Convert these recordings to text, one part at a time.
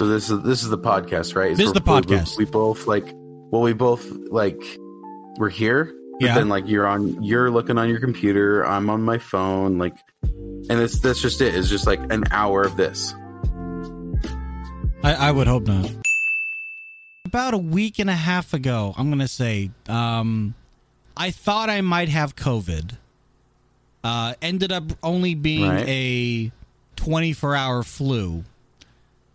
So this is this is the podcast, right? This is the We're- we- podcast. We, both like, well, we both like, we're here. But Yeah. then like you're on, you're looking on your computer. I'm on my phone. Like, and it's that's just it. It's just like an hour of this. I, I would hope not. About a week and a half ago, I'm gonna say, um, I thought I might have COVID. Uh, ended up only being Right. a 24 hour flu.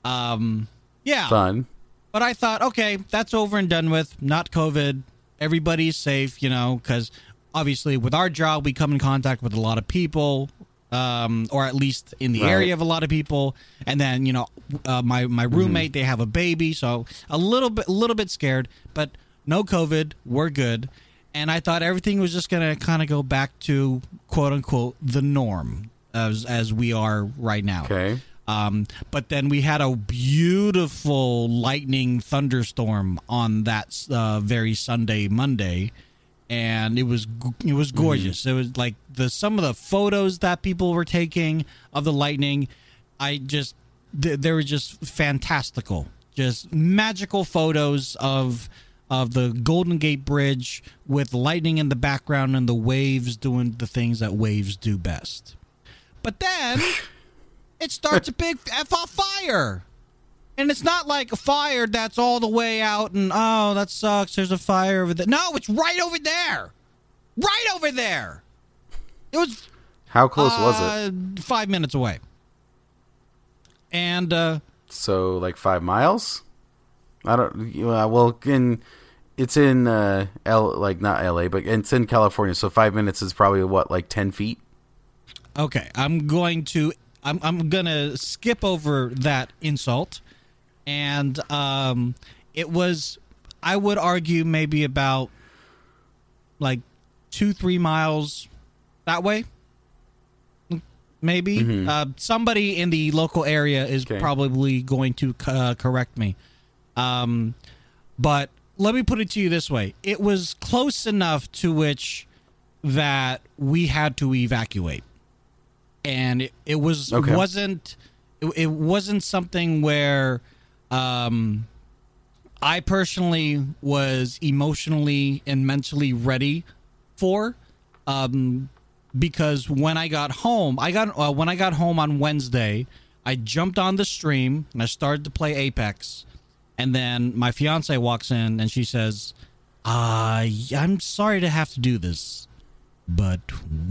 Um, yeah, Fun. but I thought, okay, that's over and done with. Not COVID. Everybody's safe, you know, because obviously with our job, we come in contact with a lot of people, um, or at least in the Right. area of a lot of people. And then, you know, uh, my my roommate, they have a baby, so a little bit, a little bit scared, but no COVID. We're good. And I thought everything was just gonna kind of go back to quote unquote the norm as as we are right now. Okay. Um, but then we had a beautiful lightning thunderstorm on that uh, very Sunday, Monday, and it was it was gorgeous. It was like the some of the photos that people were taking of the lightning. I just they, they were just fantastical, just magical photos of of the Golden Gate Bridge with lightning in the background and the waves doing the things that waves do best. But then it starts a big f off fire. And it's not like a fire that's all the way out and oh that sucks. There's a fire over there. No, it's right over there, right over there. It was How close was it? uh, Five minutes away. And uh, So like five miles? I don't. Uh, well, in it's in uh, L like not L.A. but it's in California. So five minutes is probably what like ten feet. Okay, I'm going to I'm I'm gonna skip over that insult, and um, it was I would argue maybe about like two three miles that way. Maybe uh, somebody in the local area is Okay. probably going to uh, correct me. Um, but let me put it to you this way: it was close enough to which that we had to evacuate and it, it was Okay. wasn't it, it wasn't something where um i personally was emotionally and mentally ready for um because when i got home i got uh, when i got home on wednesday i jumped on the stream and i started to play apex and then my fiance walks in and she says uh i'm sorry to have to do this but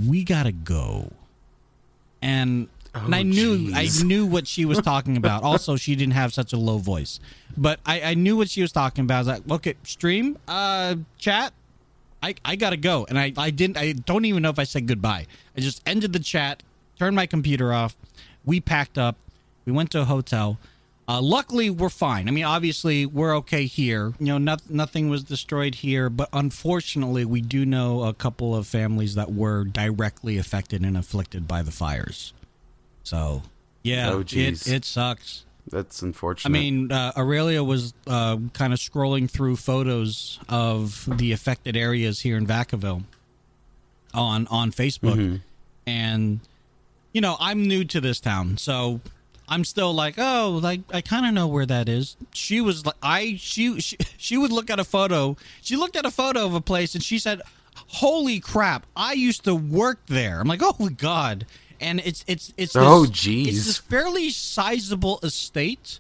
we gotta go and and I knew I knew what she was talking about. Also, she didn't have such a low voice, but I, I knew what she was talking about. I was like, okay, stream, uh, chat. I, I gotta go, and I, I didn't. I don't even know if I said goodbye. I just ended the chat, turned my computer off. We packed up. We went to a hotel. Uh, luckily, we're fine. I mean, obviously, we're okay here. You know, not, nothing was destroyed here, but unfortunately, we do know a couple of families that were directly affected and afflicted by the fires. So, yeah, Oh, it, it sucks. That's unfortunate. I mean, uh, Aurelia was uh, kind of scrolling through photos of the affected areas here in Vacaville on on Facebook, Mm-hmm. and you know, I'm new to this town, so I'm still like, oh, like I kind of know where that is. She was like, I she, she she would look at a photo. She looked at a photo of a place, and she said, "Holy crap! I used to work there." I'm like, oh my god. And it's it's it's Oh, this- jeez. it's this fairly sizable estate.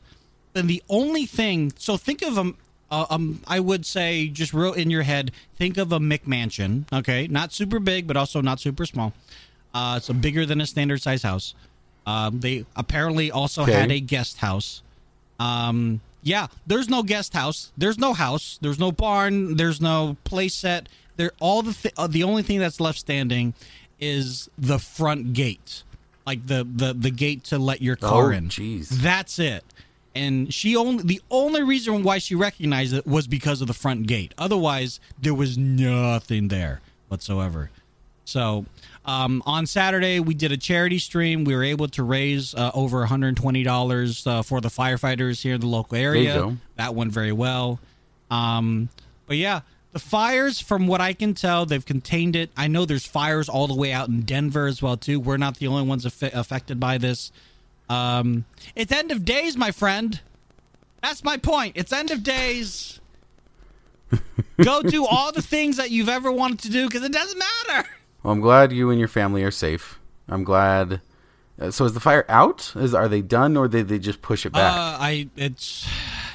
And the only thing, so think of a, uh, um, I would say, just real in your head, think of a McMansion. Okay, not super big, but also not super small. Uh, so bigger than a standard size house. Um, they apparently also Okay. had a guest house. Um, yeah, there's no guest house. There's no house. There's no barn. There's no place set. There, all the th- uh, the only thing that's left standing is the front gate, like the the the gate to let your car Oh, in. jeez. That's it. And she only the only reason why she recognized it was because of the front gate. Otherwise, there was nothing there whatsoever. So, um, on Saturday we did a charity stream. We were able to raise uh, over one hundred twenty dollars uh, for the firefighters here in the local area. That went very well. Um, but yeah, the fires, from what I can tell, they've contained it. I know there's fires all the way out in Denver as well too. We're not the only ones affe- affected by this. Um, it's end of days, my friend. That's my point. It's end of days. Go do all the things that you've ever wanted to do because it doesn't matter. Well, I'm glad you and your family are safe. I'm glad. Uh, so is the fire out? Is are they done or did they just push it back? Uh, I it's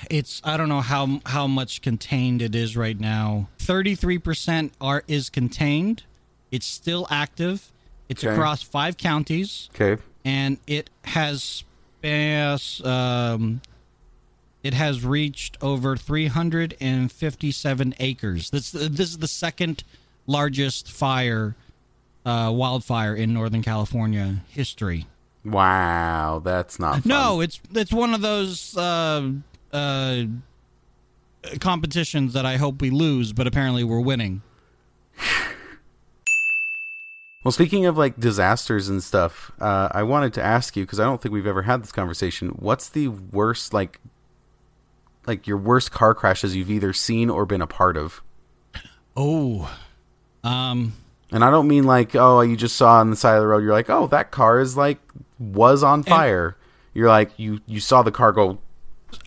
it's I don't know how how much contained it is right now. Thirty three percent are is contained. It's still active. It's Okay. across five counties, okay. and it has um, it has reached over three hundred and fifty seven acres. This this is the second largest fire, uh, wildfire in Northern California history. Wow, that's not fun. No, it's it's one of those uh, uh, competitions that I hope we lose, but apparently we're winning. Well, speaking of like disasters and stuff, uh, I wanted to ask you because I don't think we've ever had this conversation. What's the worst like, like your worst car crashes you've either seen or been a part of? Oh, um, And I don't mean like, oh, you just saw on the side of the road. You're like, oh, that car is like was on fire. You're like, you you saw the car go.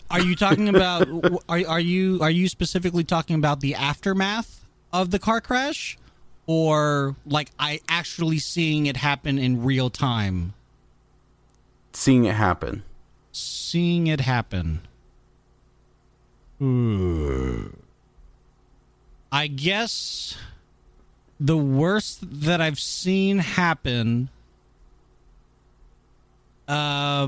are you talking about? are are you are you specifically talking about the aftermath of the car crash, or like I actually seeing it happen in real time? Seeing it happen. Seeing it happen. I guess the worst that I've seen happen uh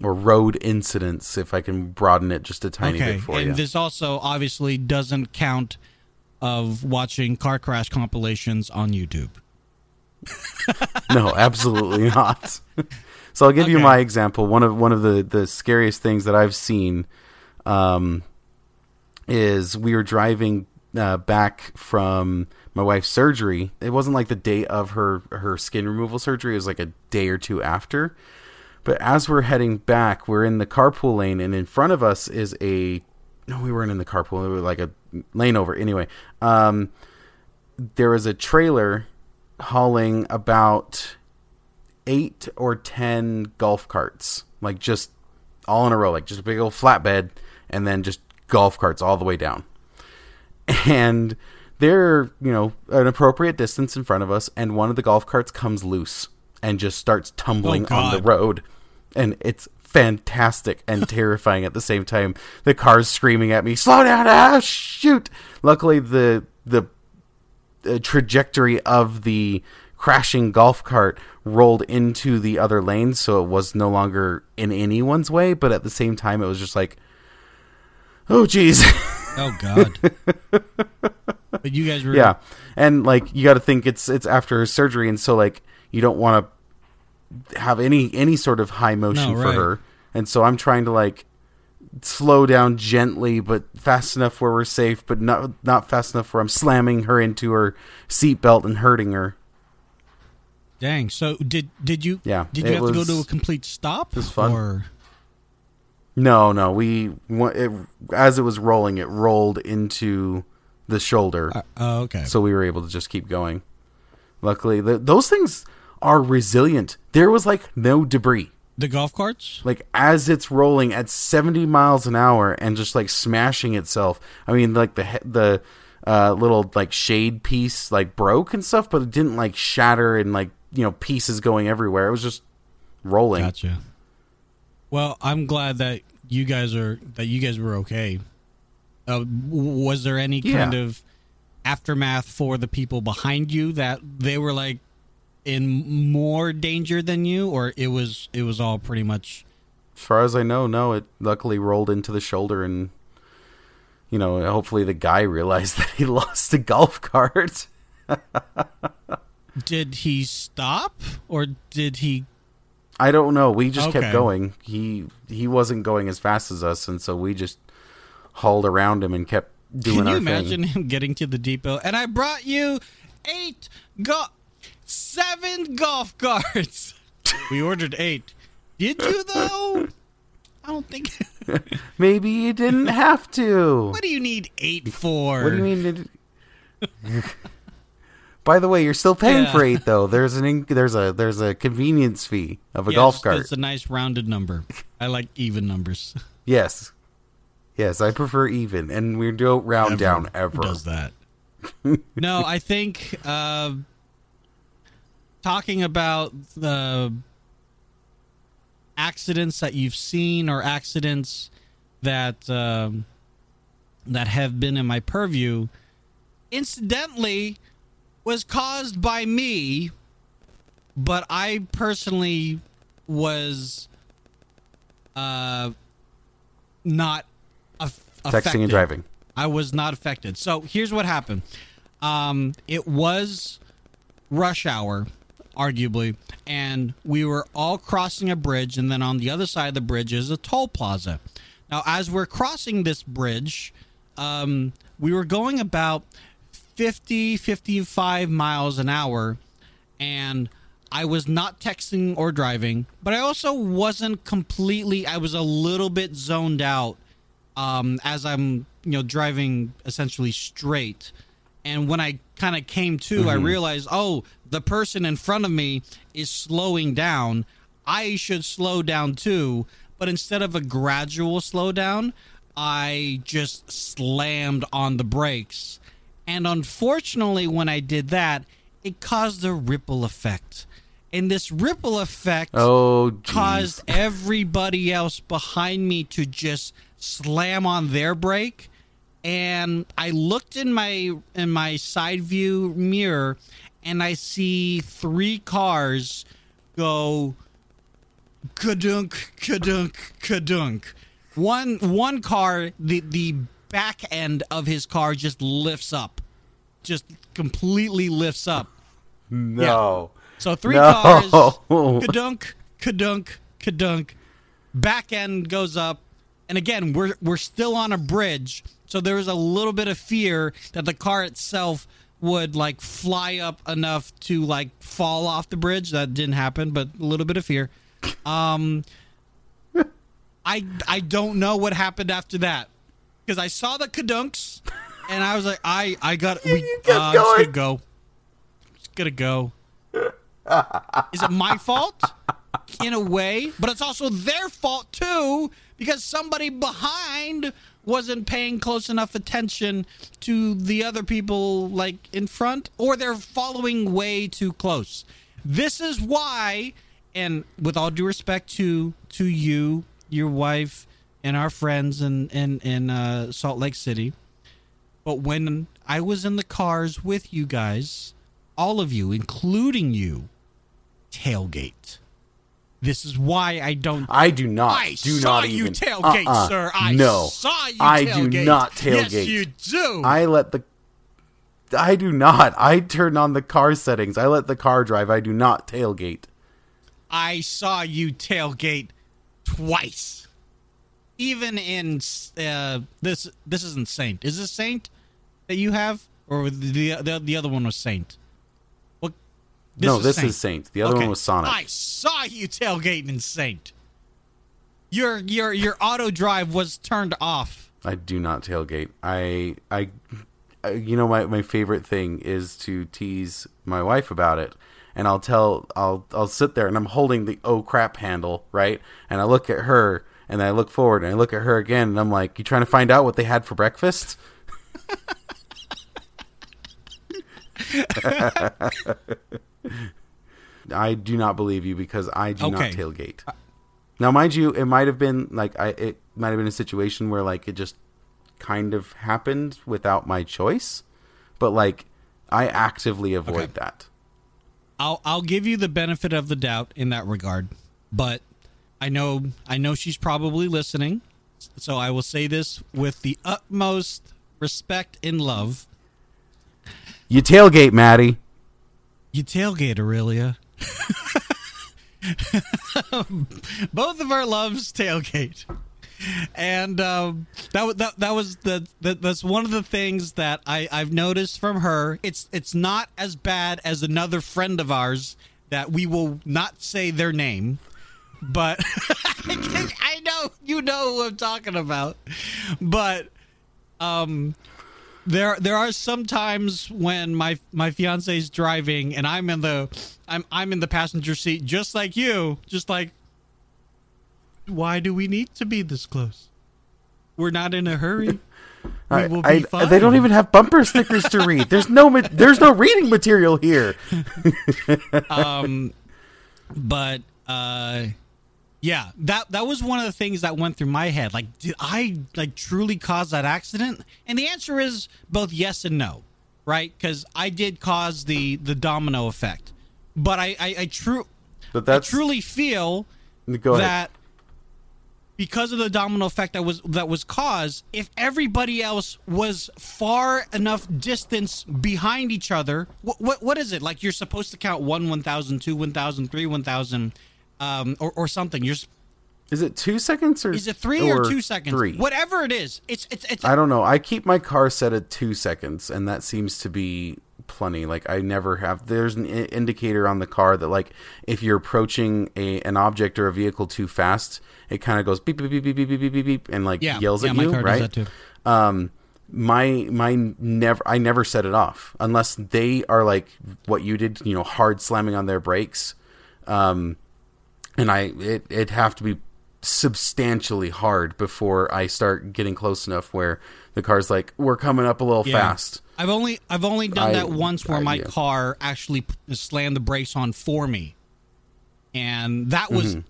Or road incidents, if I can broaden it just a tiny okay bit for and you. And this also obviously doesn't count of watching car crash compilations on YouTube. no, absolutely not. so I'll give you my example. One of one of the the scariest things that I've seen um, is we were driving uh, back from my wife's surgery. It wasn't like the day of her her skin removal surgery. It was like a day or two after. But as we're heading back, we're in the carpool lane, and in front of us is a no, we weren't in the carpool. It was like a lane over. Anyway, um, there was a trailer hauling about eight or ten golf carts, like just all in a row, like just a big old flatbed, and then just golf carts all the way down. And they're, you know, an appropriate distance in front of us, and one of the golf carts comes loose and just starts tumbling Oh, on the road. And it's fantastic and terrifying at the same time. The car's screaming at me, "Slow down! Ah, shoot!" Luckily, the the uh, trajectory of the crashing golf cart rolled into the other lane, so it was no longer in anyone's way. But at the same time, it was just like, oh, geez. Oh God! but you guys were yeah, and like you got to think it's it's after her surgery, and so like you don't want to have any any sort of high motion No, for right. her, and so I'm trying to like slow down gently, but fast enough where we're safe, but not not fast enough where I'm slamming her into her seatbelt and hurting her. Dang. So did did you? Yeah, Did you it have to go was- to a complete stop? was fun. Or No, no, we it, as it was rolling, it rolled into the shoulder, uh, oh, okay. so we were able to just keep going. Luckily, the, those things are resilient. There was like no debris. the golf carts. Like as it's rolling at 70 miles an hour and just like smashing itself. I mean, like the the uh, little like shade piece like broke and stuff, but it didn't like shatter and like you know pieces going everywhere. It was just rolling. Gotcha. Well, I'm glad that you guys are that you guys were okay. Uh, was there any kind Yeah. of aftermath for the people behind you that they were like in more danger than you, or it was it was all pretty much As far as I know, no. It luckily rolled into the shoulder, and you know, hopefully the guy realized that he lost a golf cart. Did he stop or did he? I don't know. We just Okay. kept going. He he wasn't going as fast as us, and so we just hauled around him and kept doing Can you imagine thing. him getting to the depot? And I brought you eight go, seven golf carts. we ordered eight. Did you though? I don't think. Maybe you didn't have to. what do you need eight for? What do you mean? By the way, you're still paying Yeah. for eight though. There's an in- there's a there's a convenience fee of a Yeah, golf cart. It's a nice rounded number. I like even numbers. Yes. Yes, I prefer even, and we don't round down ever. Does that? no, I think uh, talking about the accidents that you've seen or accidents that um, that have been in my purview, incidentally, was caused by me, but I personally was uh, not aff- Texting affected. and driving. I was not affected. So here's what happened. Um, it was rush hour, arguably, and we were all crossing a bridge, and then on the other side of the bridge is a toll plaza. Now, as we're crossing this bridge, um, we were going about 50, 55 miles an hour, and I was not texting or driving, but I also wasn't completely, I was a little bit zoned out um, as I'm you know driving essentially straight. And when I kind of came to, I realized, oh, the person in front of me is slowing down. I should slow down too. But instead of a gradual slowdown, I just slammed on the brakes. And unfortunately, when I did that, it caused a ripple effect. And this ripple effect Oh, caused everybody else behind me to just slam on their brake. And I looked in my in my side view mirror and I see three cars go kadunk kadunk kadunk. One one car the the back end of his car just lifts up just completely lifts up No. so three No. cars, kadunk, kadunk, kadunk. Back end goes up, and again we're we're still on a bridge, so there was a little bit of fear that the car itself would like fly up enough to like fall off the bridge. That didn't happen, but a little bit of fear. Um, I I don't know what happened after that because I saw the kadunks, and I was like, I I got we uh, I'm just gonna go, just gonna go. Is it my fault? In a way, but it's also their fault too because somebody behind wasn't paying close enough attention to the other people like in front or they're following way too close. This is why and with all due respect to to you, your wife and our friends in in in uh, Salt Lake City, but when I was in the cars with you guys, all of you, including you, tailgate. This is why I don't. I do not. I do saw not you even. tailgate, Uh-uh. sir. I no. saw you I tailgate. do not tailgate. Yes, you do. I let the. I do not. I turn on the car settings. I let the car drive. I do not tailgate. I saw you tailgate twice. Even in uh, this, this isn't Saint. Is this Saint that you have, or the the, the other one was Saint? What? no, this is Saint. The other Okay. one was Sonic. I saw you tailgating in Saint. Your your your auto drive was turned off. I do not tailgate. I, I, I- you know, my, my favorite thing is to tease my wife about it. And I'll tell, I'll, I'll sit there and I'm holding the oh crap handle, right? And I look at her and I look forward and I look at her again and I'm like, you trying to find out what they had for breakfast? I do not believe you because I do not tailgate. Now, mind you, it might have been like I it might have been a situation where like it just kind of happened without my choice, but like I actively avoid Okay. that. I'll I'll give you the benefit of the doubt in that regard, but I know I know she's probably listening, so I will say this with the utmost respect and love. You tailgate, Maddie. You tailgate, Aurelia. Both of our loves tailgate, and um, that that that was the, that that's one of the things that I I've noticed from her. It's it's not as bad as another friend of ours that we will not say their name, but I know you know who I'm talking about, but um there there are some times when my my fiance is driving and I'm in the I'm I'm in the passenger seat just like you, just like why do we need to be this close? We're not in a hurry. We I, will be I- fine. they don't even have bumper stickers to read. There's no there's no reading material here. um, but uh, yeah, that that was one of the things that went through my head. Like, did I like truly cause that accident? And the answer is both yes and no, right? Because I did cause the the domino effect, but I I, I true But I truly feel that because of the domino effect that was that was caused, if everybody else was far enough distance behind each other, what what, what is it like? You're supposed to count one, one thousand, two, one thousand, three, one thousand, um, or or something. You're Is it two seconds or is it three or, two seconds? Three. Whatever it is, it's it's it's. I don't know. I keep my car set at two seconds, and that seems to be plenty. Like I never have. There's an I- indicator on the car that like if you're approaching a an object or a vehicle too fast, it kind of goes beep beep beep beep beep beep beep beep beep and like yeah, yells yeah, at you, right? does that too. um my my never i never set it off unless they are like what you did you know hard slamming on their brakes um and i it it'd have to be substantially hard before i start getting close enough where the car's like we're coming up a little Yeah. fast I've only I've only done I- that once where I- my yeah. car actually slammed the brakes on for me, and that was mm-hmm.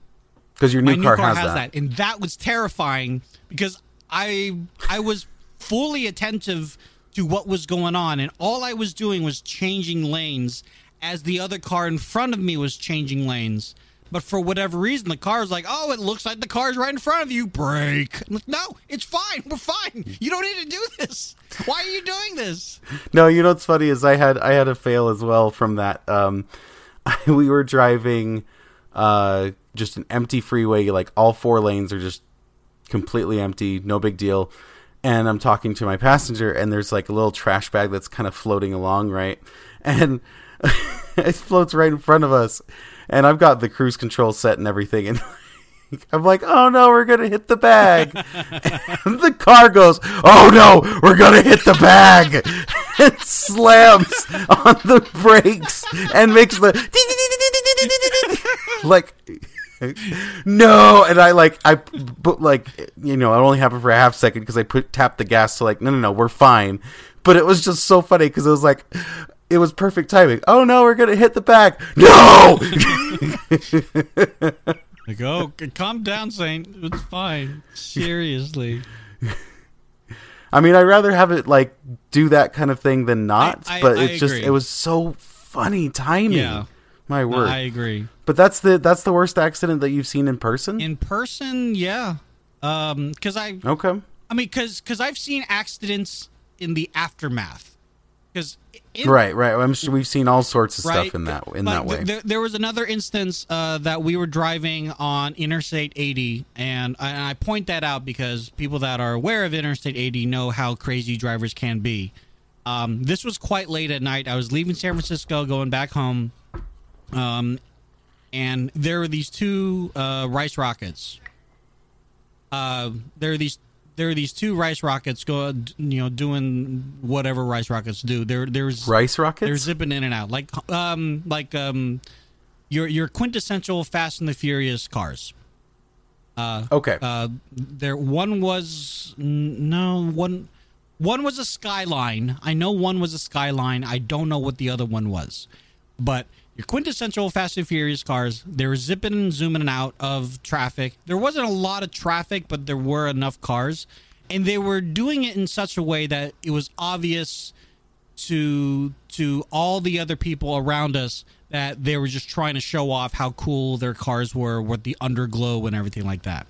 because your my new new car, car, has, has, that, that. and that was terrifying because I I was fully attentive to what was going on, and all I was doing was changing lanes as the other car in front of me was changing lanes. But for whatever reason, the car is like, "Oh, it looks like the car's right in front of you. Brake." I'm like, no, it's fine. We're fine. You don't need to do this. Why are you doing this? No, you know what's funny is I had I had a fail as well from that. Um, we were driving uh, just an empty freeway, like all four lanes are just completely empty, no big deal. And I'm talking to my passenger, and there's like a little trash bag that's kind of floating along, right? And it floats right in front of us, and I've got the cruise control set and everything, and I'm like, oh no, we're gonna hit the bag. the car goes, oh no, we're gonna hit the bag. and slams on the brakes and makes the like no and i like i put like you know it only happened for a half second because i put tapped the gas to like no no no we're fine but it was just so funny because it was like it was perfect timing oh no we're gonna hit the back. no Like, oh, calm down, Saint. It's fine. Seriously. i mean i'd rather have it like do that kind of thing than not I- but I it's just it was so funny timing Yeah. my No, word I agree. but that's the that's the worst accident that you've seen in person In person, yeah. Um, because I, okay I mean, because because I've seen accidents in the aftermath. Because right right i'm sure we've seen all sorts of right? stuff in that in Like, that way th- There, there was another instance uh, that we were driving on Interstate 80, and I, and I point that out because people that are aware of Interstate 80 know how crazy drivers can be. Um, this was quite late at night. I was leaving San Francisco, going back home, um, and there were these two uh, rice rockets. Uh, there are these there are these two rice rockets go you know doing whatever rice rockets do. There there's rice rockets they're zipping in and out like um like um your your quintessential Fast and the Furious cars. Uh, okay uh, there one was no one one was a Skyline. I know one was a Skyline. I don't know what the other one was, but your quintessential Fast and Furious cars. They were zipping and zooming and out of traffic. There wasn't a lot of traffic, but there were enough cars, and they were doing it in such a way that it was obvious to to all the other people around us that they were just trying to show off how cool their cars were with the underglow and everything like that.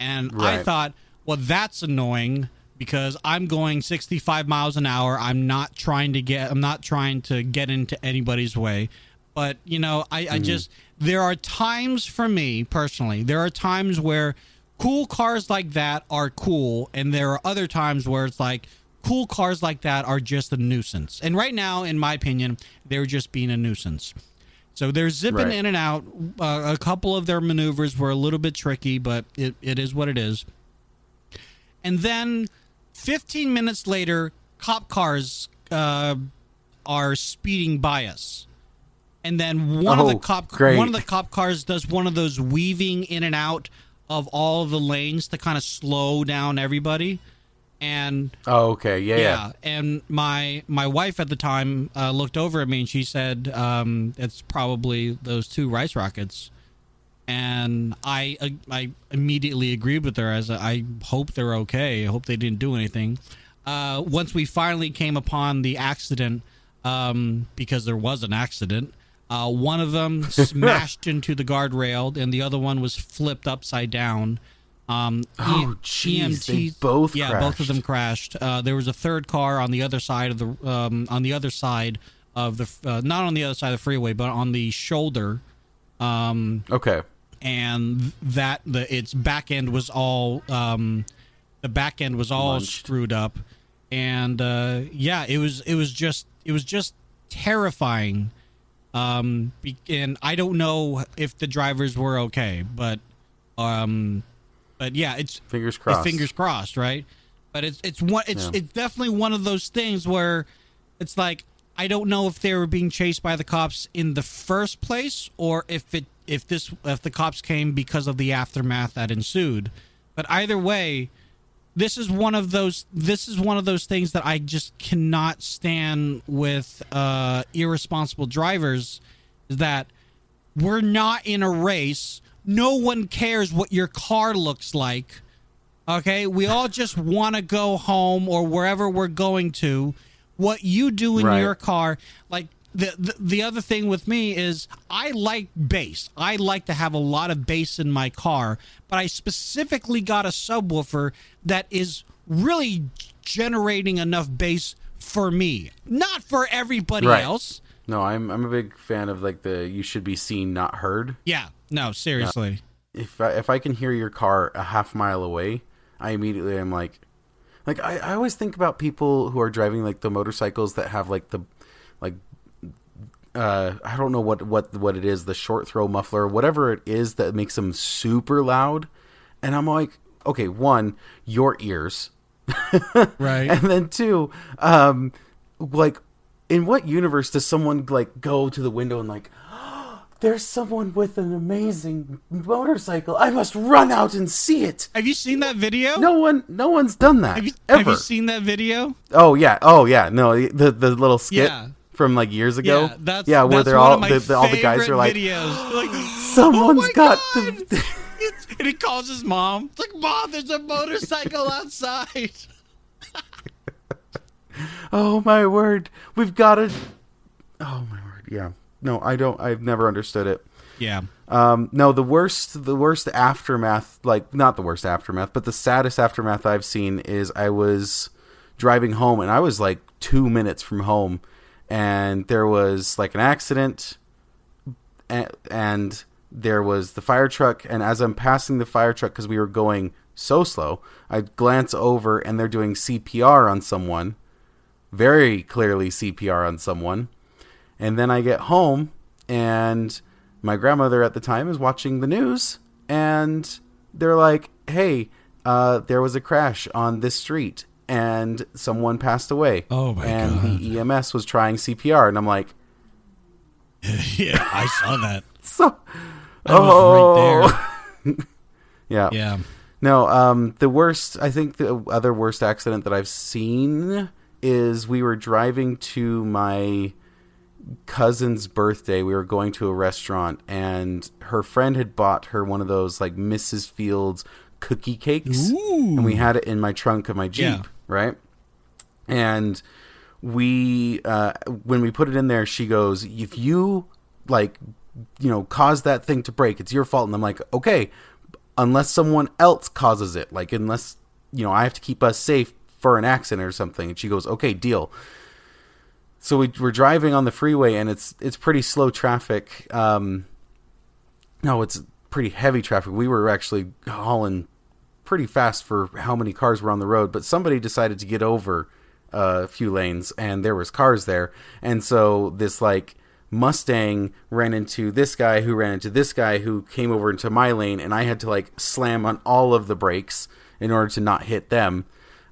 And I thought, well, that's annoying because I'm going 65 miles an hour. I'm not trying to get. I'm not trying to get into anybody's way. But you know, I, I just there are times for me personally. There are times where cool cars like that are cool, and there are other times where it's like cool cars like that are just a nuisance. And right now, in my opinion, they're just being a nuisance. So they're zipping Right. in and out. Uh, a couple of their maneuvers were a little bit tricky, but it, it is what it is. And then 15 minutes later, cop cars uh, are speeding by us. And then one of Oh, the cop great. one of the cop cars does one of those weaving in and out of all of the lanes to kind of slow down everybody. And Oh, okay. Yeah, yeah. yeah, and my my wife at the time uh, looked over at me and she said, um, "It's probably those two rice rockets." And I uh, I immediately agreed with her as a, I hope they're okay. I hope they didn't do anything. Uh, once we finally came upon the accident, um, because there was an accident, uh, one of them smashed into the guardrail and the other one was flipped upside down. Um, Oh, jeez, they both yeah, both of them crashed. crashed. Uh, there was a third car on the other side of the um, on the other side of the uh, not on the other side of the freeway, but on the shoulder. Um, Okay. and that the its back end was all um, the back end was all Munched. screwed up, and uh, yeah, it was it was just it was just terrifying. Um, and I don't know if the drivers were okay, but um, but yeah, it's Fingers it's crossed. fingers crossed, right? But it's it's one it's Yeah. it's definitely one of those things where it's like I don't know if they were being chased by the cops in the first place or if it if this if the cops came because of the aftermath that ensued. But either way, this is one of those this is one of those things that I just cannot stand with uh irresponsible drivers is that we're not in a race. No one cares what your car looks like. Okay? We all just want to go home or wherever we're going to. What you do in Right. your car, like the, the the other thing with me is I like bass. I like to have a lot of bass in my car, but I specifically got a subwoofer that is really generating enough bass for me, not for everybody Right. else. No, I'm I'm a big fan of like the you should be seen, not heard. Yeah, no, seriously. If I, if I can hear your car a half mile away, I immediately am like, like I, I always think about people who are driving like the motorcycles that have like the, uh, I don't know what what what it is, the short throw muffler, whatever it is that makes them super loud, and I'm like, okay, one, your ears, Right. and then two, um, like, in what universe does someone like go to the window and like, there's someone with an amazing motorcycle. I must run out and see it. Have you seen that video? No one, no one's done that Have you, ever. have you seen that video? oh yeah, oh yeah. No, the the little skit Yeah. From like years ago. Yeah, that's yeah, where that's they're all the, the, all the guys are like. Like, someone's "Oh got God!" the. And he calls his mom. It's like, mom, there's a motorcycle outside. oh my word, we've got to. Oh my word, yeah. No, I don't. I've never understood it. Yeah. Um, no, the worst, the worst aftermath, like not the worst aftermath, but the saddest aftermath I've seen is I was driving home and I was like two minutes from home, and there was like an accident, and, and there was the fire truck, and as I'm passing the fire truck because we were going so slow, I glance over and they're doing CPR on someone, very clearly CPR on someone, and then I get home and my grandmother at the time is watching the news and they're like hey uh, there was a crash on this street and someone passed away Oh, my and God. the ems was trying cpr and i'm like yeah, I saw that. so That was right oh yeah Yeah. no um the worst i think the other worst accident that i've seen is we were driving to my cousin's birthday. We were going to a restaurant, and her friend had bought her one of those like Mrs. Fields cookie cakes, and we had it in my trunk of my Jeep, Yeah. Right? And we, uh, when we put it in there, she goes, "If you like, you know, cause that thing to break, it's your fault." And I'm like, "Okay, unless someone else causes it, like unless you know, I have to keep us safe." For an accident or something, and she goes, "Okay, deal." so we, we're driving on the freeway and it's it's pretty slow traffic um no it's pretty heavy traffic we were actually hauling pretty fast for how many cars were on the road but somebody decided to get over a few lanes and there was cars there. And so this like mustang ran into this guy who ran into this guy who came over into my lane and i had to like slam on all of the brakes in order to not hit them.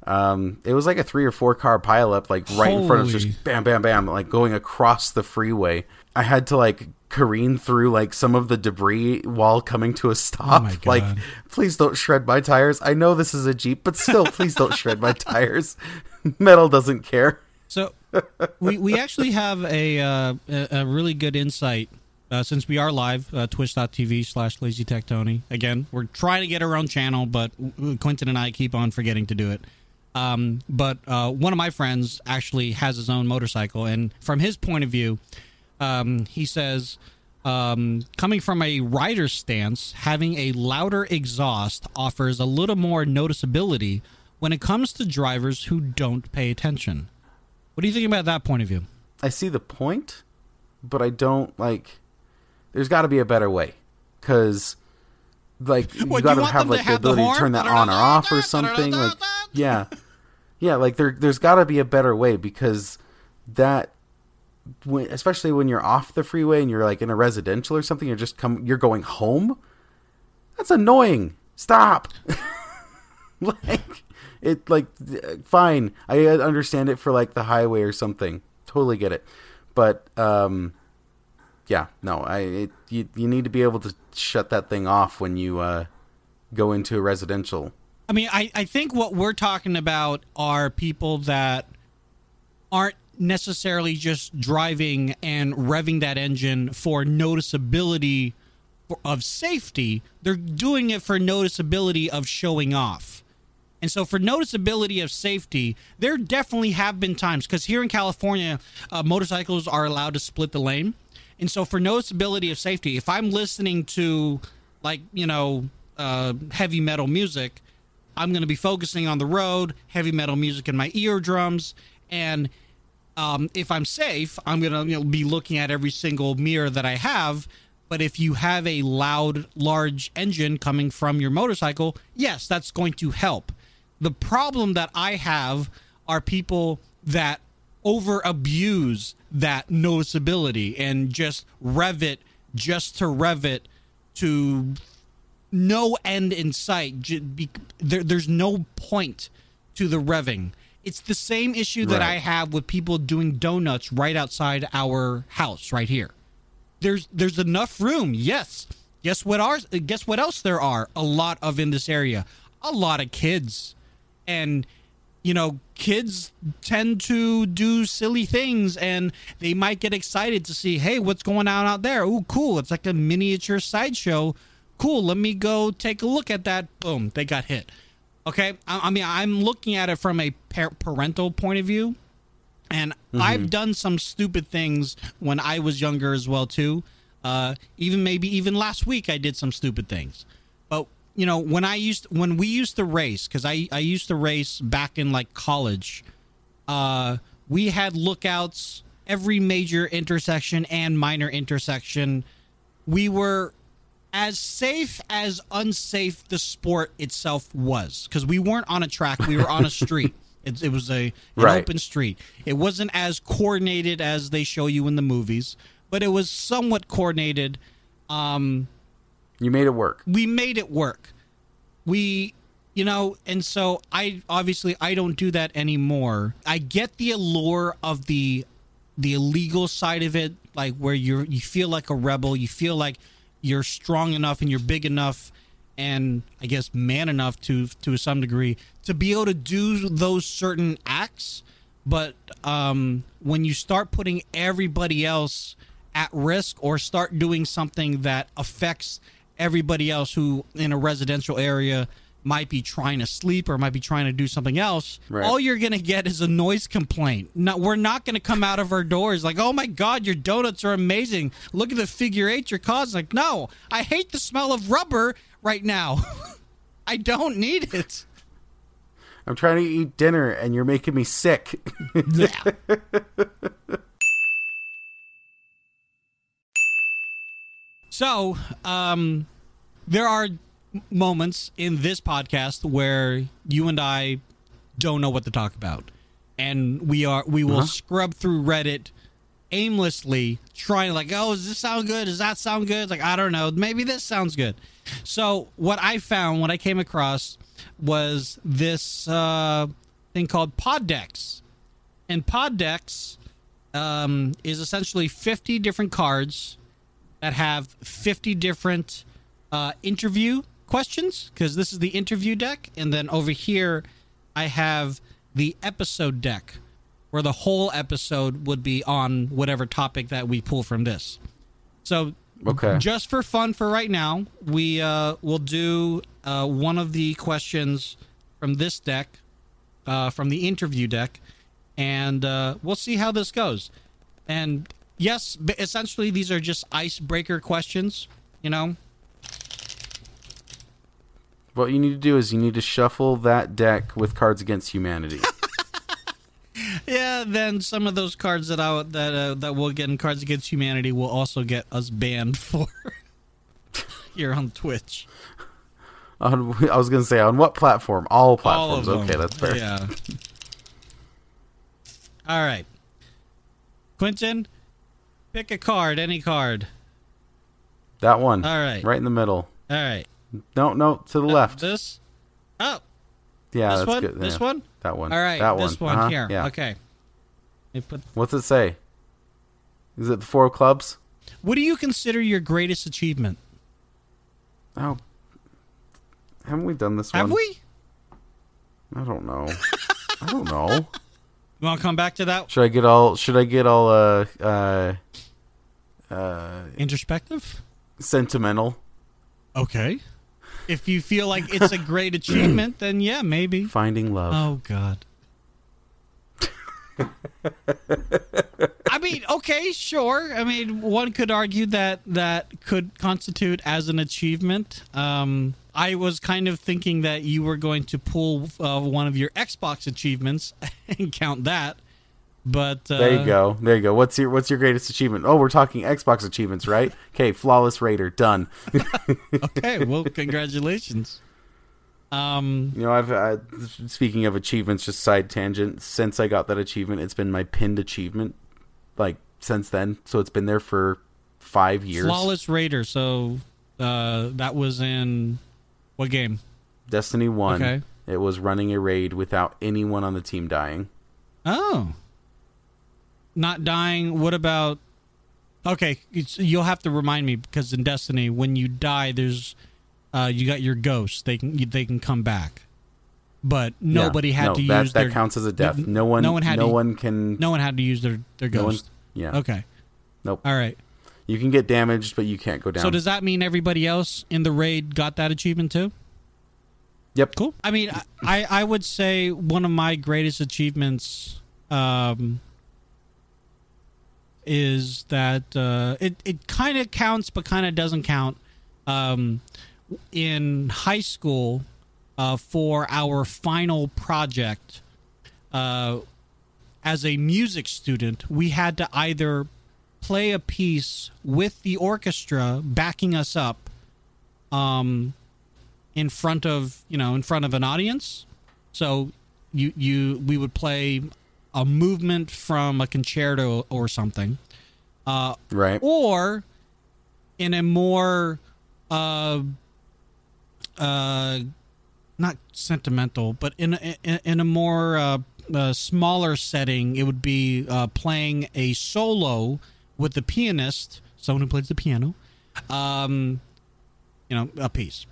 Um, it was like a three or four car pileup, like right in front of us, just bam, bam, bam, like going across the freeway. I had to like careen through like some of the debris while coming to a stop. Oh. Like, please don't shred my tires. I know this is a Jeep, but still, please don't shred my tires. Metal doesn't care. So we we actually have a uh, a a really good insight uh, since we are live uh, twitch.tv slash lazy tech tony again we're trying to get our own channel but quentin and i keep on forgetting to do it um, but uh, one of my friends actually has his own motorcycle and from his point of view um, he says um, coming from a rider's stance having a louder exhaust offers a little more noticeability when it comes to drivers who don't pay attention what do you think about that point of view I see the point, but I don't like. There's got to be a better way, because like you What, you got to have like the have the ability to turn that on or off or something. Like yeah, yeah. Like there, there's got to be a better way because that, when, especially when you're off the freeway and you're like in a residential or something, you're just come, you're going home. That's annoying. Stop. like it like fine i understand it for like the highway or something totally get it but um yeah no i it, you, you need to be able to shut that thing off when you uh go into a residential I mean, I, I think what we're talking about are people that aren't necessarily just driving and revving that engine for noticeability of safety. They're doing it for noticeability of showing off. And so, for noticeability of safety, there definitely have been times because here in California, uh, motorcycles are allowed to split the lane. And so, for noticeability of safety, if I'm listening to, like, you know, uh, heavy metal music, I'm going to be focusing on the road, heavy metal music in my eardrums, and um, if I'm safe, I'm to you know, be looking at every single mirror that I have. But if you have a loud, large engine coming from your motorcycle, yes, that's going to help. The problem that I have are people that over abuse that noticeability and just rev it just to rev it to no end in sight. There, there's no point to the revving. It's the same issue that Right. I have with people doing donuts right outside our house, right here. There's there's enough room. Yes. Guess what? Ours. Guess what else there are? A lot of in this area. A lot of kids, and you know, kids tend to do silly things and they might get excited to see, hey, what's going on out there? Oh, cool. It's like a miniature sideshow. Cool. Let me go take a look at that. Boom. They got hit. Okay. I, I mean, I'm looking at it from a par- parental point of view. And I've done some stupid things when I was younger as well too. Uh, even maybe even last week I did some stupid things. But you know when I used when we used to race because I I used to race back in like college. Uh, we had lookouts every major intersection and minor intersection. We were as safe as unsafe the sport itself was. Because we weren't on a track we were on a street. It, it was a an Right. open street. It wasn't as coordinated as they show you in the movies but it was somewhat coordinated um you made it work. we made it work. We you know and so i obviously i don't do that anymore. I get the allure of the the illegal side of it like where you're you feel like a rebel you feel like you're strong enough and you're big enough and i guess man enough to to some degree to be able to do those certain acts. But um when you start putting everybody else at risk or start doing something that affects everybody else who in a residential area might be trying to sleep or might be trying to do something else Right. all you're going to get is a noise complaint. No, we're not going to come out of our doors like oh my god your donuts are amazing. Look at the figure eight you're causing. Like no i hate the smell of rubber right now. I don't need it. I'm trying to eat dinner and you're making me sick. Yeah. So, um, there are moments in this podcast where you and I don't know what to talk about, and we are we will scrub through Reddit aimlessly, trying like, oh, does this sound good? Does that sound good? Like, I don't know. Maybe this sounds good. So, what I found, what I came across, was this uh, thing called Poddex, and Poddex um, is essentially fifty different cards that have 50 different uh, interview questions because this is the interview deck. And then over here, I have the episode deck where the whole episode would be on whatever topic that we pull from this. So Okay. just for fun for right now, we uh, will do uh, one of the questions from this deck, uh, from the interview deck, and uh, we'll see how this goes. And yes, essentially these are just icebreaker questions. You know, What you need to do is you need to shuffle that deck with Cards Against Humanity. yeah. Then some of those cards that I that uh, that we'll get in Cards Against Humanity will also get us banned for here on Twitch. on, I was going to say on what platform? All All platforms. of them. okay, that's fair. Yeah. All right. Quentin, pick a card, any card. That one. All right. Right in the middle. All right. No, no, to the left. This? Oh, yeah, this that's one? good. This yeah. one? That one. All right. That this one Uh-huh, here. Yeah. Okay. Put What's it say? Is it the four clubs? What do you consider your greatest achievement? Oh, haven't we done this Have one? we? I don't know. I don't know. You want to come back to that Should I get all? Should I get all? Uh, uh, uh, introspective? sentimental. Okay. If you feel like it's a great achievement, then yeah, maybe. Finding love. Oh God. I mean, okay, sure. I mean, one could argue that that could constitute as an achievement. Um, I was kind of thinking that you were going to pull uh, one of your Xbox achievements and count that, but uh, There you go. There you go. What's your What's your greatest achievement? Oh, we're talking Xbox achievements, right? Okay, flawless raider done. Okay, well, congratulations. Um, You know, I've uh, speaking of achievements, just side tangent. Since I got that achievement, it's been my pinned achievement, like since then. So it's been there for five years. flawless raider. So uh, that was in what game? Destiny one. Okay. It was running a raid without anyone on the team dying. Oh. Not dying. What about? Okay, it's, you'll have to remind me because in Destiny, when you die, there's uh, you got your ghosts. They can you, they can come back, but nobody Yeah. had No, to that, use that their. counts as a death. No one. no one had no to- one can. No one had to use their their ghost. no one- yeah. Okay. Nope. All right. You can get damaged, but you can't go down. So does that mean everybody else in the raid got that achievement too? yep. Cool. I mean, I I would say one of my greatest achievements um, is that uh, it it kind of counts, but kind of doesn't count. Um, in high school, uh, for our final project, uh, as a music student, we had to either play a piece with the orchestra backing us up. Um, in front of you know in front of an audience so you you we would play a movement from a concerto or something uh, Right. or in a more uh uh not sentimental but in a, in, a more uh, uh, smaller setting it would be uh, playing a solo with the pianist someone who plays the piano um you know a piece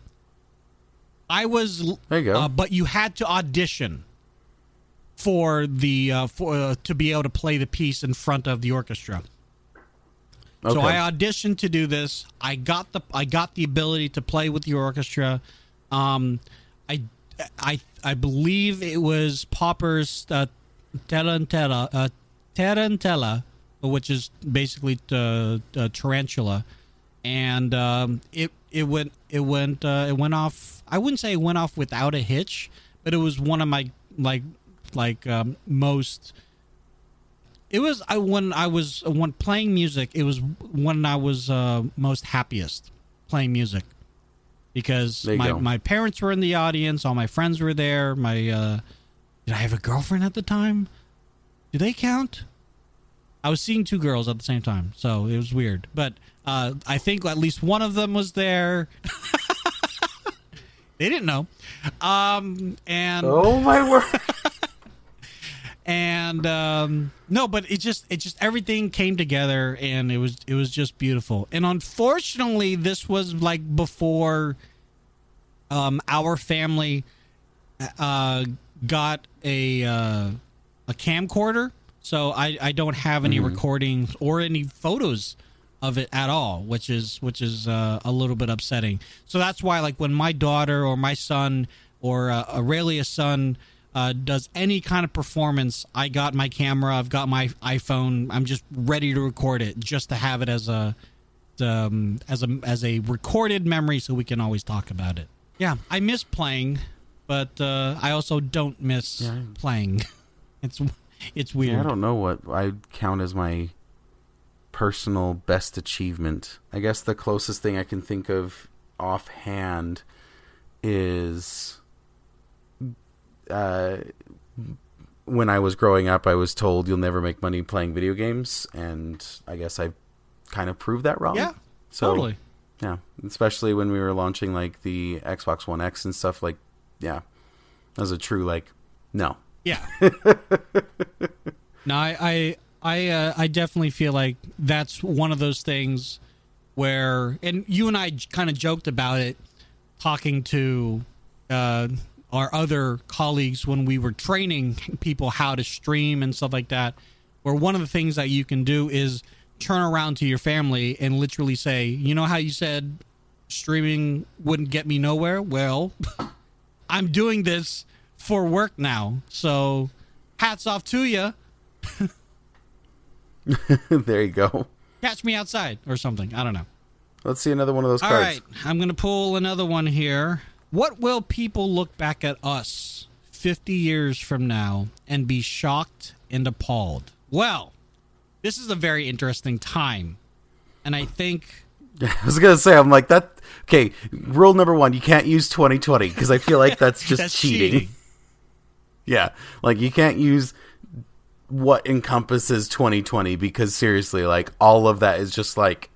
i was There you go. uh, but you had to audition for the uh, for uh, to be able to play the piece in front of the orchestra okay. so I auditioned to do this. I got the I got the ability to play with the orchestra. Um, I I I believe it was Popper's uh, Tarantella, uh, Tarantella, which is basically uh, uh, tarantula, and um, it it went it went uh, it went off. I wouldn't say it went off without a hitch, but it was one of my like like um, most it was I when I was when playing music. It was when I was uh, most happiest playing music because my go. my parents were in the audience. All my friends were there. My uh, did I have a girlfriend at the time? Do they count? I was seeing two girls at the same time, so it was weird. But uh, I think at least one of them was there. they didn't know. Um, and oh my word. and um, no, but it just it just everything came together, and it was it was just beautiful. And unfortunately, this was like before um, our family uh, got a uh, a camcorder, so I I don't have any recordings or any photos of it at all, which is which is uh, a little bit upsetting. So that's why, like, when my daughter or my son or uh, Aurelia's son uh, does any kind of performance, I got my camera, I've got my iPhone, I'm just ready to record it, just to have it as a um, as a as a recorded memory, so we can always talk about it. Yeah, I miss playing, but uh, I also don't miss Yeah. playing. It's it's weird. Yeah, I don't know what I count as my personal best achievement. I guess the closest thing I can think of offhand is uh, when I was growing up, I was told you'll never make money playing video games, and I guess I kind of proved that wrong. Yeah, so, totally. Yeah, especially when we were launching like the Xbox One X and stuff. Like, yeah, that was a true like, no, Yeah. no, I I I, uh, I definitely feel like that's one of those things where, and you and I kind of joked about it, talking to uh, our other colleagues when we were training people how to stream and stuff like that. Where one of the things that you can do is turn around to your family and literally say, you know how you said streaming wouldn't get me nowhere? Well, I'm doing this for work now. So hats off to you. there you go. Catch me outside or something. I don't know. Let's see another one of those All cards. right, I'm going to pull another one here. What will people look back at us 50 years from now and be shocked and appalled? Well, this is a very interesting time. And I think I was gonna say, I'm like that. Okay, rule number one: you can't use 2020 because I feel like that's just that's cheating. cheating. Yeah, like you can't use what encompasses 2020 because seriously, like all of that is just like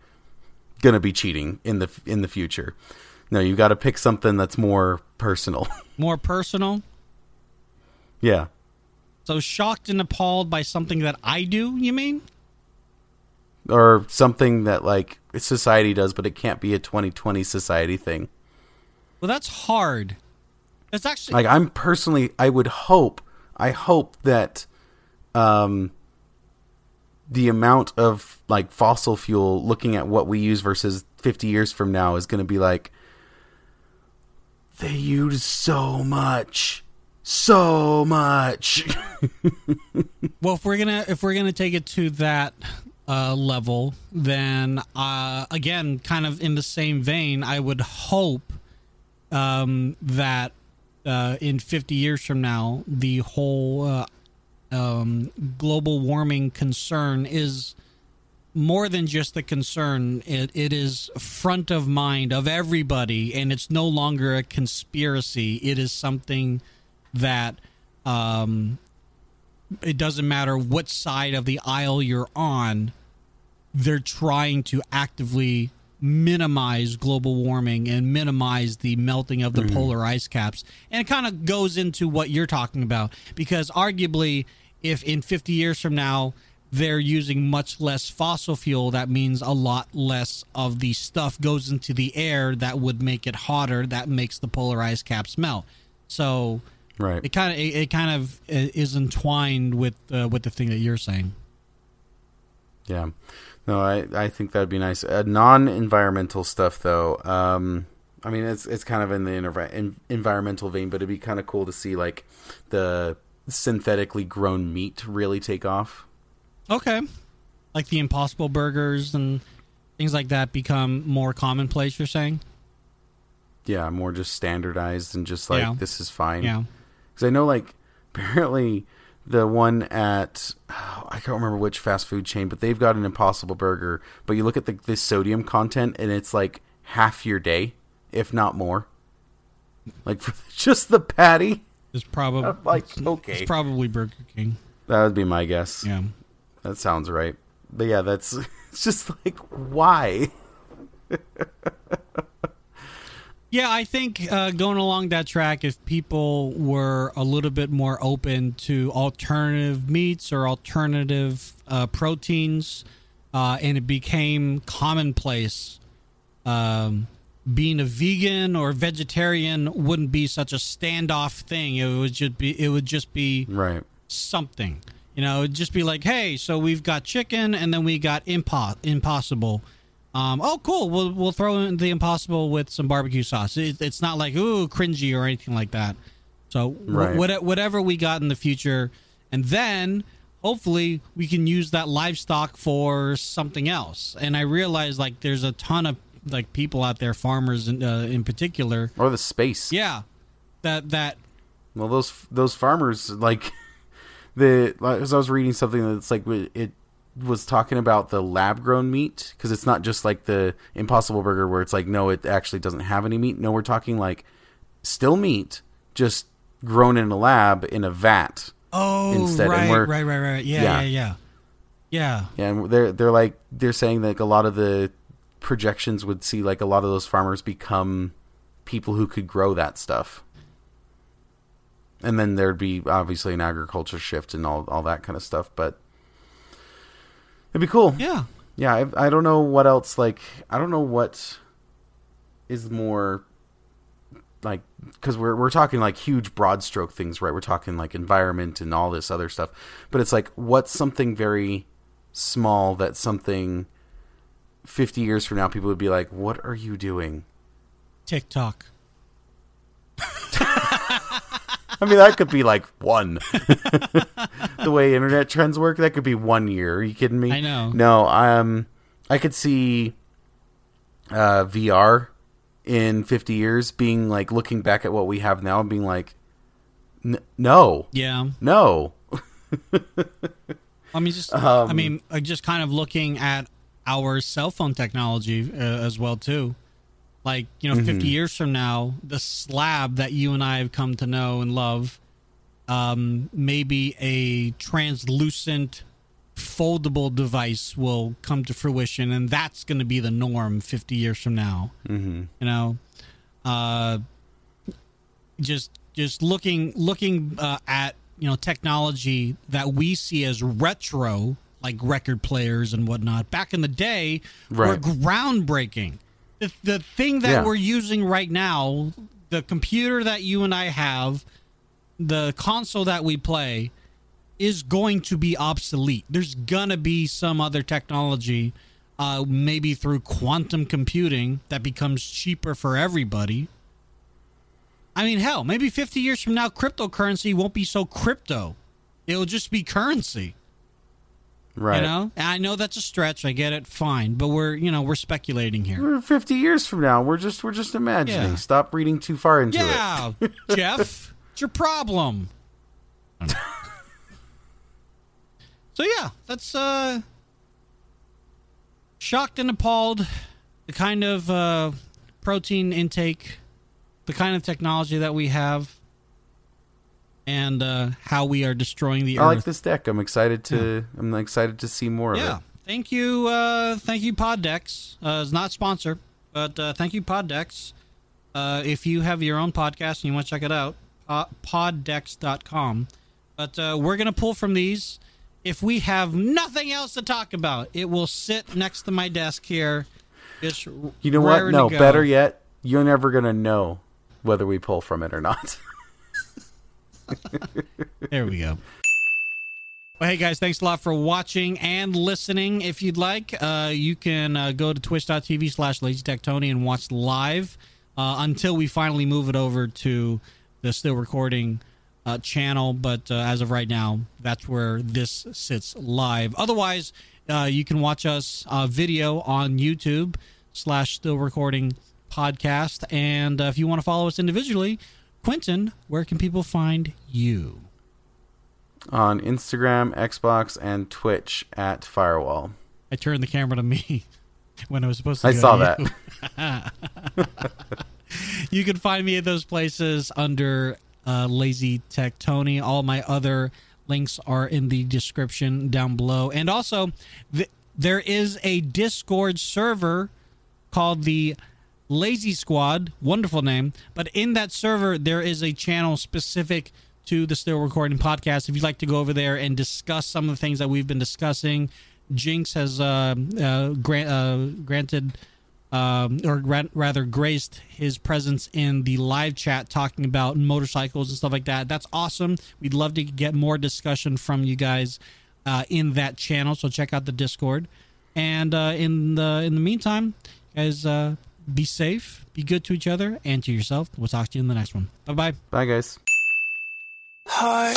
gonna be cheating in the in the future. No, you got to pick something that's more personal. More personal. yeah, So shocked and appalled by something that I do, you mean? or something that like society does, but it can't be a 2020 society thing. Well, that's hard. It's actually like i'm personally i would hope i hope that um the amount of like fossil fuel looking at what we use versus 50 years from now is going to be like they use so much. So much. Well, if we're gonna if we're gonna take it to that uh, level, then uh, again, kind of in the same vein, I would hope um, that uh, in 50 years from now, the whole uh, um, global warming concern is more than just the concern. It, it is front of mind of everybody, and it's no longer a conspiracy. It is something that um, it doesn't matter what side of the aisle you're on, they're trying to actively minimize global warming and minimize the melting of the polar ice caps. And it kind of goes into what you're talking about because arguably if in 50 years from now they're using much less fossil fuel that means a lot less of the stuff goes into the air that would make it hotter that makes the polar ice caps melt. So right it kind of it, it kind of uh, is entwined with uh, with the thing that you're saying. Yeah. No, I, I think that'd be nice. Uh, non-environmental stuff, though. Um, I mean, it's it's kind of in the en- environmental vein, but it'd be kind of cool to see like the synthetically grown meat really take off. Okay, like the Impossible Burgers and things like that become more commonplace. You're saying? Yeah, more just standardized and just like Yeah. this is fine. Yeah. because I know like apparently the one at oh, I can't remember which fast food chain, but they've got an Impossible Burger. But you look at the the sodium content, and it's like half your day, if not more. Like for just the patty, It's probably I'm like okay, it's probably Burger King. that would be my guess. Yeah. That sounds right. But yeah, that's it's just like why. Yeah, I think uh, going along that track, if people were a little bit more open to alternative meats or alternative uh, proteins, uh, and it became commonplace, um, being a vegan or vegetarian wouldn't be such a standoff thing. It would just be it would just be Right. something. You know, it'd just be like, hey, so we've got chicken and then we got impo- impossible. Um, oh, cool. We'll we'll throw in the impossible with some barbecue sauce. It, it's not like ooh cringy or anything like that. So Right. what, whatever we got in the future, and then hopefully we can use that livestock for something else. And I realize like there's a ton of like people out there, farmers in, uh, in particular. Or the space. Yeah, that that Well, those those farmers like the like, as I was reading something that's like it was talking about the lab grown meat because it's not just like the Impossible Burger where it's like no, it actually doesn't have any meat. No, we're talking like still meat, just grown in a lab in a vat. Oh, instead, right, right, right, right. Yeah, Yeah. yeah, yeah, yeah. Yeah, and they're they're like they're saying that like a lot of the projections would see like a lot of those farmers become people who could grow that stuff. And then there'd be obviously an agriculture shift and all all that kind of stuff, but it'd be cool. Yeah. Yeah, I, I don't know what else. Like, I don't know what is more like because we're we're talking like huge broad stroke things, right? We're talking like environment and all this other stuff, but it's like what's something very small that something fifty years from now people would be like, "What are you doing?" TikTok. I mean, that could be like one. the way internet trends work, that could be one year. Are you kidding me? I know. No, um, I could see uh, VR in 50 years being like looking back at what we have now and being like, "N- no, Yeah. no. I mean, just Um, I mean, uh, just kind of looking at our cell phone technology uh, as well too. Like you know, Mm-hmm. 50 years from now, the slab that you and I have come to know and love, um, maybe a translucent, foldable device will come to fruition, and that's going to be the norm 50 years from now. Mm-hmm. you know uh just just looking looking uh, at you know technology that we see as retro like record players and whatnot back in the day were groundbreaking the, the thing that Yeah. we're using right now the computer that you and i have the console that we play is going to be obsolete. There's gonna be some other technology, uh, maybe through quantum computing, that becomes cheaper for everybody. I mean, hell, maybe 50 years from now, cryptocurrency won't be so crypto. It'll just be currency. Right. You know, and I know that's a stretch. I get it. Fine, but we're you know we're speculating here. We're 50 years from now. We're just we're just imagining. Yeah. Stop reading too far into it. Yeah, Jeff, it's your problem. so yeah, that's uh shocked and appalled the kind of uh protein intake, the kind of technology that we have and uh how we are destroying the I earth. I like this deck. I'm excited to I'm excited to see more of Yeah. it. Thank you, uh, thank you, PodDecks. Uh, it's not sponsor, but uh, thank you, PodDecks. Uh, if you have your own podcast and you want to check it out, uh, poddecks.com. But uh, we're going to pull from these. If we have nothing else to talk about, it will sit next to my desk here. Just You know what? No, better yet, you're never gonna know whether we pull from it or not. There we go. Well, hey guys, thanks a lot for watching and listening. If you'd like, uh, you can uh, go to twitch.tv slash lazytechtony and watch live uh, until we finally move it over to the still recording uh, channel. But uh, as of right now, that's where this sits live. Otherwise, uh, you can watch us video on YouTube slash still recording podcast. And if you want to follow us individually, Quentin, where can people find you? On Instagram, Xbox, and Twitch at Firewall. I turned the camera to me when I was supposed to. I saw to that. You. You can find me at those places under uh, Lazy Tech Tony. All my other links are in the description down below, and also th- there is a Discord server called the Lazy Squad, wonderful name. But in that server, there is a channel specific to the Still Recording podcast. If you'd like to go over there and discuss some of the things that we've been discussing, Jinx has uh, uh, grant, uh, granted, um, or gra- rather, graced his presence in the live chat talking about motorcycles and stuff like that. That's awesome. We'd love to get more discussion from you guys uh, in that channel. So check out the Discord. And uh, in the in the meantime, guys, uh, be safe, be good to each other and to yourself. We'll talk to you in the next one. Bye bye. Bye, guys. Heart